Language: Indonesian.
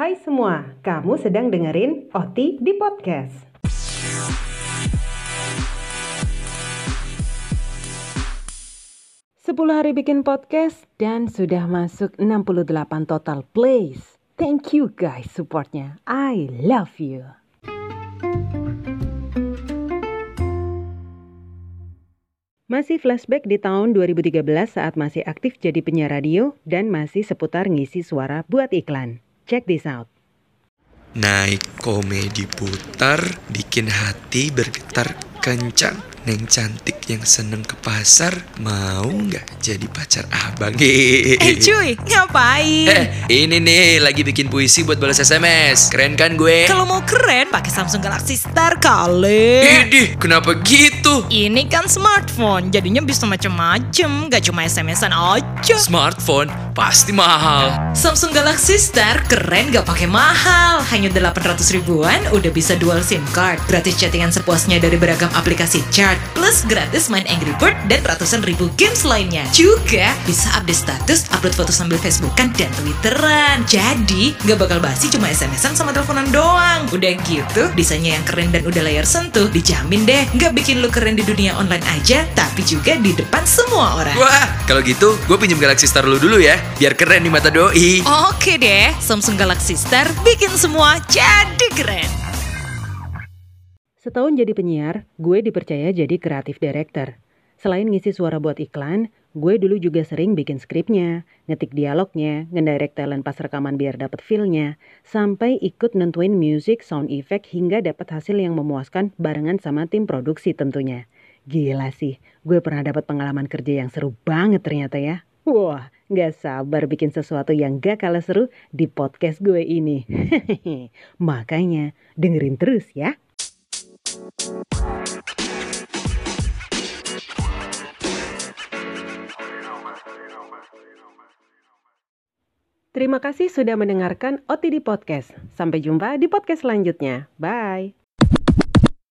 Hai semua, kamu sedang dengerin Oti di podcast. Sepuluh hari bikin podcast dan sudah masuk 68 total plays. Thank you guys supportnya. I love you. Masih flashback di tahun 2013 saat masih aktif jadi penyiar radio dan masih seputar ngisi suara buat iklan. Check this out. Naik komedi putar, bikin hati bergetar kencang. Neng cantik yang seneng ke pasar, mau nggak jadi pacar abang? Eh cuy, ngapain? Eh, ini nih lagi bikin puisi buat balas SMS. Keren kan gue? Kalau mau keren, pakai Samsung Galaxy Star kali. Idih, kenapa gitu? Ini kan smartphone, jadinya bisa macem-macem, gak cuma SMS-an aja. Smartphone pasti mahal. Samsung Galaxy Star keren gak pakai mahal, hanya 800 ribuan udah bisa dual SIM card, gratis chattingan sepuasnya dari beragam aplikasi chat, plus gratis main Angry Bird dan ratusan ribu games lainnya. Juga bisa update status, upload foto sambil Facebookan dan Twitteran. Jadi gak bakal basi cuma SMS-an sama teleponan doang. Udah gitu, desainnya yang keren dan udah layar sentuh, dijamin deh gak bikin lu keren di dunia online aja, tapi juga di depan semua orang. Wah, kalau gitu gue pinjem Galaxy Star lu dulu ya, biar keren di mata doi. Oke deh, Samsung Galaxy Star bikin semua jadi keren. Setahun jadi penyiar, gue dipercaya jadi kreatif director. Selain ngisi suara buat iklan, gue dulu juga sering bikin skripnya, ngetik dialognya, ngedirect talent pas rekaman biar dapet feel-nya, sampai ikut nentuin music, sound effect hingga dapat hasil yang memuaskan barengan sama tim produksi tentunya. Gila sih, gue pernah dapat pengalaman kerja yang seru banget ternyata ya. Wah, gak sabar bikin sesuatu yang gak kalah seru di podcast gue ini. Makanya dengerin terus ya. Terima kasih sudah mendengarkan OTD Podcast. Sampai jumpa di podcast selanjutnya. Bye.